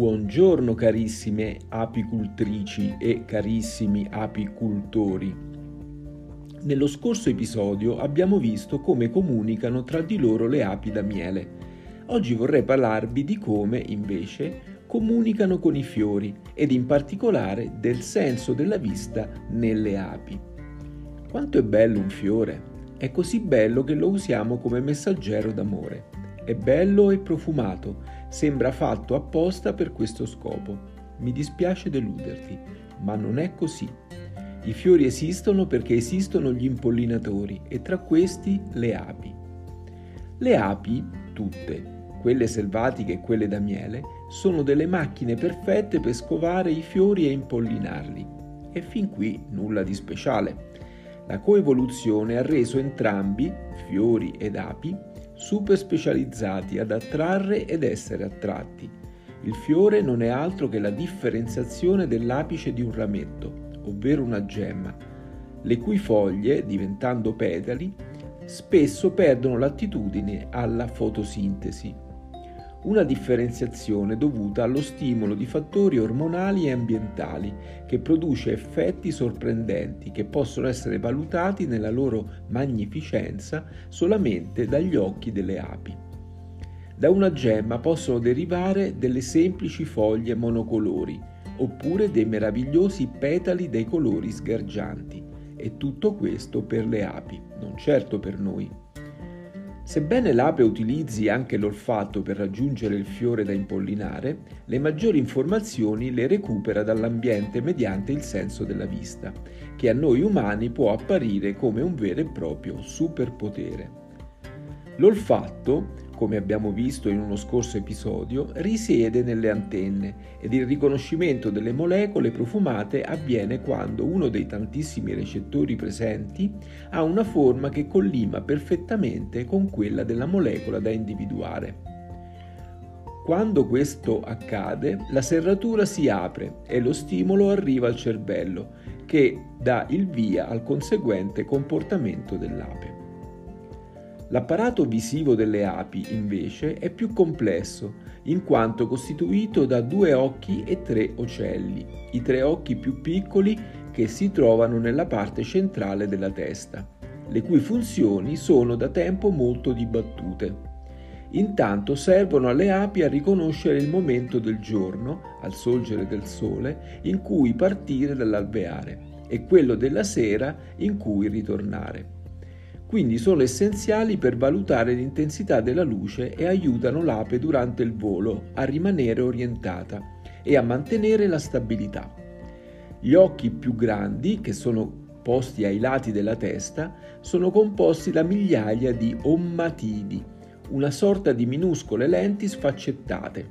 Buongiorno carissime apicultrici e carissimi apicultori. Nello scorso episodio abbiamo visto come comunicano tra di loro le api da miele. Oggi vorrei parlarvi di come, invece, comunicano con i fiori ed in particolare del senso della vista nelle api. Quanto è bello un fiore! È così bello che lo usiamo come messaggero d'amore. È bello e profumato, sembra fatto apposta per questo scopo. Mi dispiace deluderti, ma non è così. I fiori esistono perché esistono gli impollinatori e tra questi le api. Le api, tutte, quelle selvatiche e quelle da miele, sono delle macchine perfette per scovare i fiori e impollinarli. E fin qui nulla di speciale. La coevoluzione ha reso entrambi, fiori ed api, super specializzati ad attrarre ed essere attratti. Il fiore non è altro che la differenziazione dell'apice di un rametto, ovvero una gemma, le cui foglie, diventando petali, spesso perdono l'attitudine alla fotosintesi una differenziazione dovuta allo stimolo di fattori ormonali e ambientali che produce effetti sorprendenti che possono essere valutati nella loro magnificenza solamente dagli occhi delle api. Da una gemma possono derivare delle semplici foglie monocolori oppure dei meravigliosi petali dei colori sgargianti e tutto questo per le api, non certo per noi. Sebbene l'ape utilizzi anche l'olfatto per raggiungere il fiore da impollinare, le maggiori informazioni le recupera dall'ambiente mediante il senso della vista, che a noi umani può apparire come un vero e proprio superpotere. L'olfatto come abbiamo visto in uno scorso episodio, risiede nelle antenne ed il riconoscimento delle molecole profumate avviene quando uno dei tantissimi recettori presenti ha una forma che collima perfettamente con quella della molecola da individuare. Quando questo accade, la serratura si apre e lo stimolo arriva al cervello, che dà il via al conseguente comportamento dell'ape. L'apparato visivo delle api, invece, è più complesso, in quanto costituito da due occhi e tre ocelli, i tre occhi più piccoli che si trovano nella parte centrale della testa, le cui funzioni sono da tempo molto dibattute. Intanto servono alle api a riconoscere il momento del giorno, al sorgere del sole, in cui partire dall'alveare, e quello della sera in cui ritornare quindi sono essenziali per valutare l'intensità della luce e aiutano l'ape durante il volo a rimanere orientata e a mantenere la stabilità. Gli occhi più grandi, che sono posti ai lati della testa, sono composti da migliaia di ommatidi, una sorta di minuscole lenti sfaccettate.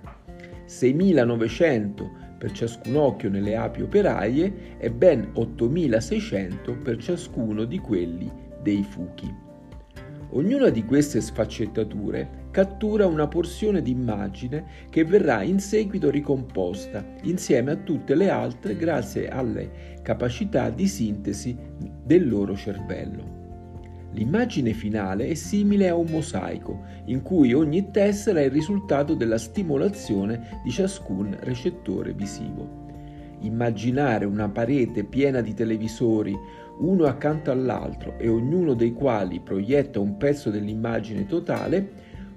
6.900 per ciascun occhio nelle api operaie e ben 8.600 per ciascuno di quelli dei fuchi. Ognuna di queste sfaccettature cattura una porzione di immagine che verrà in seguito ricomposta insieme a tutte le altre grazie alle capacità di sintesi del loro cervello. L'immagine finale è simile a un mosaico, in cui ogni tessera è il risultato della stimolazione di ciascun recettore visivo. Immaginare una parete piena di televisori, uno accanto all'altro e ognuno dei quali proietta un pezzo dell'immagine totale,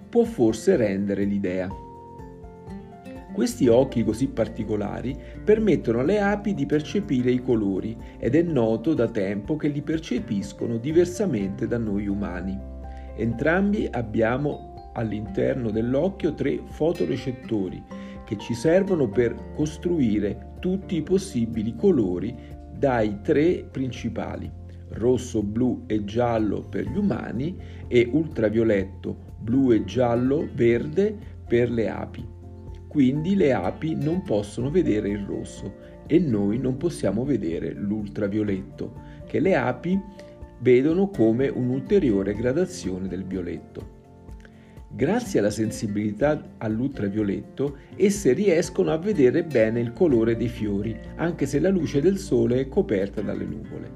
può forse rendere l'idea. Questi occhi così particolari permettono alle api di percepire i colori ed è noto da tempo che li percepiscono diversamente da noi umani. Entrambi abbiamo all'interno dell'occhio tre fotorecettori che ci servono per costruire tutti i possibili colori dai tre principali, rosso, blu e giallo per gli umani e ultravioletto, blu e giallo, verde per le api. Quindi le api non possono vedere il rosso e noi non possiamo vedere l'ultravioletto, che le api vedono come un'ulteriore gradazione del violetto. Grazie alla sensibilità all'ultravioletto, esse riescono a vedere bene il colore dei fiori, anche se la luce del sole è coperta dalle nuvole.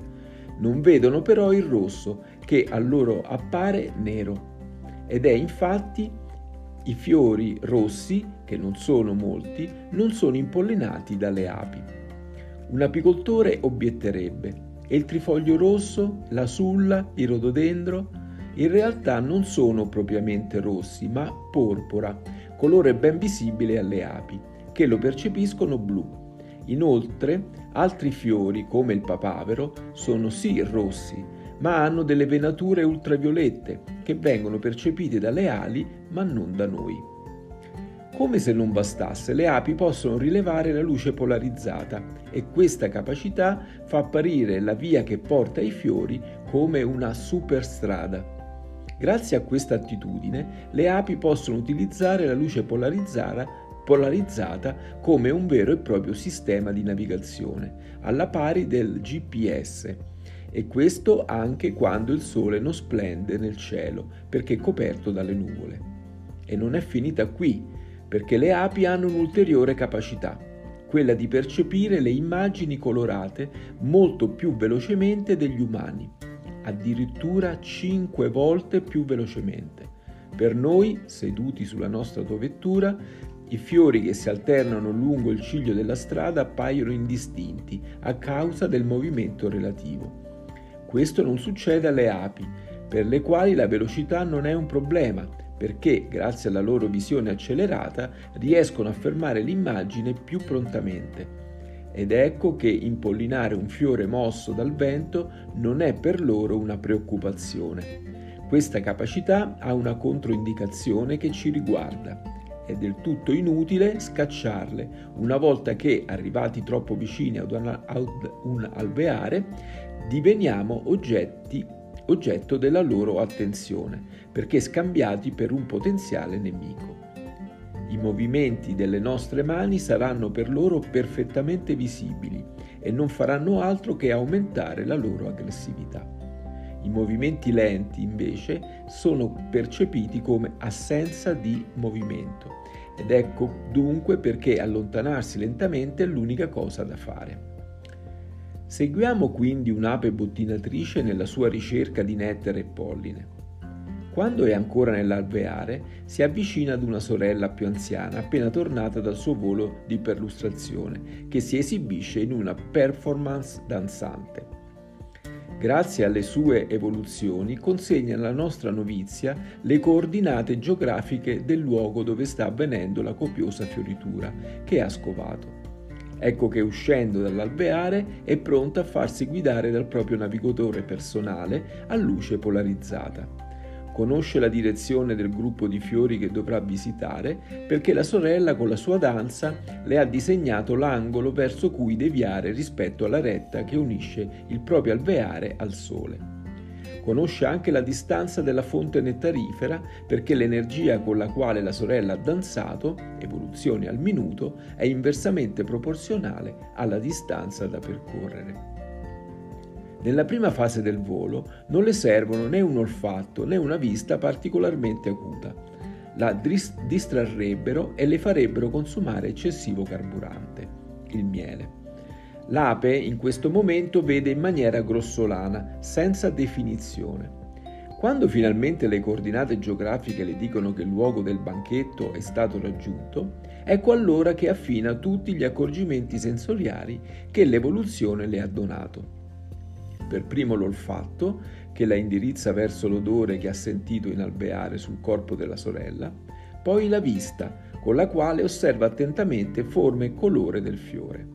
Non vedono però il rosso, che a loro appare nero. Ed è infatti i fiori rossi che non sono molti, non sono impollinati dalle api. Un apicoltore obietterebbe, e il trifoglio rosso, la sulla, il rododendro, in realtà non sono propriamente rossi, ma porpora, colore ben visibile alle api, che lo percepiscono blu. Inoltre, altri fiori, come il papavero, sono sì rossi, ma hanno delle venature ultraviolette che vengono percepite dalle ali, ma non da noi. Come se non bastasse, le api possono rilevare la luce polarizzata e questa capacità fa apparire la via che porta ai fiori come una superstrada. Grazie a questa attitudine, le api possono utilizzare la luce polarizzata, polarizzata come un vero e proprio sistema di navigazione, alla pari del GPS. E questo anche quando il sole non splende nel cielo, perché è coperto dalle nuvole. E non è finita qui perché le api hanno un'ulteriore capacità, quella di percepire le immagini colorate molto più velocemente degli umani, addirittura 5 volte più velocemente. Per noi, seduti sulla nostra autovettura, i fiori che si alternano lungo il ciglio della strada appaiono indistinti a causa del movimento relativo. Questo non succede alle api, per le quali la velocità non è un problema, perché, grazie alla loro visione accelerata, riescono a fermare l'immagine più prontamente. Ed ecco che impollinare un fiore mosso dal vento non è per loro una preoccupazione. Questa capacità ha una controindicazione che ci riguarda. È del tutto inutile scacciarle una volta che, arrivati troppo vicini ad un alveare, diveniamo oggetti oggetto della loro attenzione, perché scambiati per un potenziale nemico. I movimenti delle nostre mani saranno per loro perfettamente visibili e non faranno altro che aumentare la loro aggressività. I movimenti lenti, invece, sono percepiti come assenza di movimento ed ecco dunque perché allontanarsi lentamente è l'unica cosa da fare. Seguiamo quindi un'ape bottinatrice nella sua ricerca di nettare e polline. Quando è ancora nell'alveare, si avvicina ad una sorella più anziana, appena tornata dal suo volo di perlustrazione, che si esibisce in una performance danzante. Grazie alle sue evoluzioni consegna alla nostra novizia le coordinate geografiche del luogo dove sta avvenendo la copiosa fioritura che ha scovato. Ecco che uscendo dall'alveare è pronta a farsi guidare dal proprio navigatore personale a luce polarizzata. Conosce la direzione del gruppo di fiori che dovrà visitare perché la sorella con la sua danza le ha disegnato l'angolo verso cui deviare rispetto alla retta che unisce il proprio alveare al sole. Conosce anche la distanza della fonte nettarifera perché l'energia con la quale la sorella ha danzato, evoluzioni al minuto, è inversamente proporzionale alla distanza da percorrere. Nella prima fase del volo non le servono né un olfatto né una vista particolarmente acuta. La distrarrebbero e le farebbero consumare eccessivo carburante, il miele. L'ape in questo momento vede in maniera grossolana, senza definizione. Quando finalmente le coordinate geografiche le dicono che il luogo del banchetto è stato raggiunto, ecco allora che affina tutti gli accorgimenti sensoriali che l'evoluzione le ha donato. Per primo l'olfatto, che la indirizza verso l'odore che ha sentito inalbeare sul corpo della sorella, poi la vista, con la quale osserva attentamente forma e colore del fiore.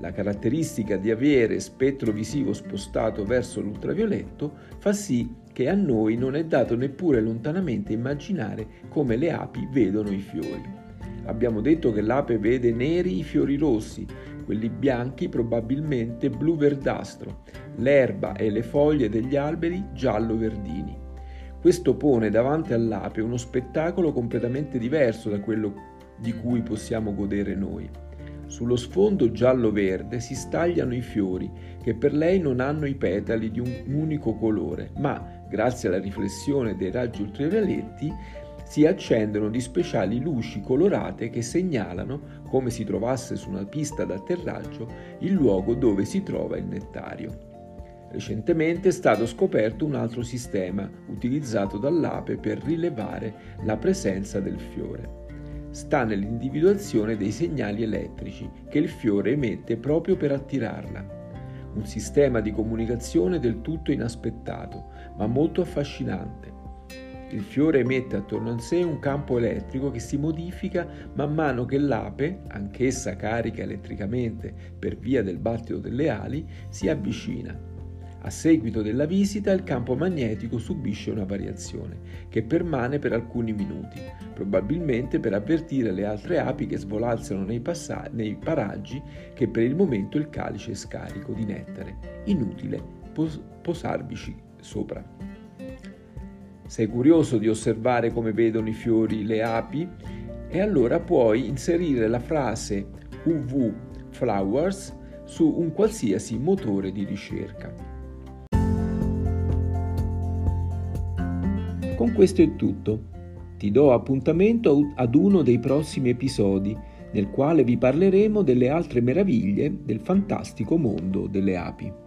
La caratteristica di avere spettro visivo spostato verso l'ultravioletto fa sì che a noi non è dato neppure lontanamente immaginare come le api vedono i fiori. Abbiamo detto che l'ape vede neri i fiori rossi, quelli bianchi probabilmente blu-verdastro, l'erba e le foglie degli alberi giallo-verdini. Questo pone davanti all'ape uno spettacolo completamente diverso da quello di cui possiamo godere noi. Sullo sfondo giallo-verde si stagliano i fiori, che per lei non hanno i petali di un unico colore, ma, grazie alla riflessione dei raggi ultravioletti, si accendono di speciali luci colorate che segnalano, come si trovasse su una pista d'atterraggio, il luogo dove si trova il nettario. Recentemente è stato scoperto un altro sistema utilizzato dall'ape per rilevare la presenza del fiore. sta nell'individuazione dei segnali elettrici che il fiore emette proprio per attirarla. Un sistema di comunicazione del tutto inaspettato, ma molto affascinante. Il fiore emette attorno a sé un campo elettrico che si modifica man mano che l'ape, anch'essa carica elettricamente per via del battito delle ali, si avvicina. A seguito della visita il campo magnetico subisce una variazione che permane per alcuni minuti, probabilmente per avvertire le altre api che svolazzano nei, passa- nei paraggi che per il momento il calice è scarico di nettare. Inutile pos- posarvici sopra. Sei curioso di osservare come vedono i fiori le api? E allora puoi inserire la frase UV Flowers su un qualsiasi motore di ricerca. Con questo è tutto. Ti do appuntamento ad uno dei prossimi episodi nel quale vi parleremo delle altre meraviglie del fantastico mondo delle api.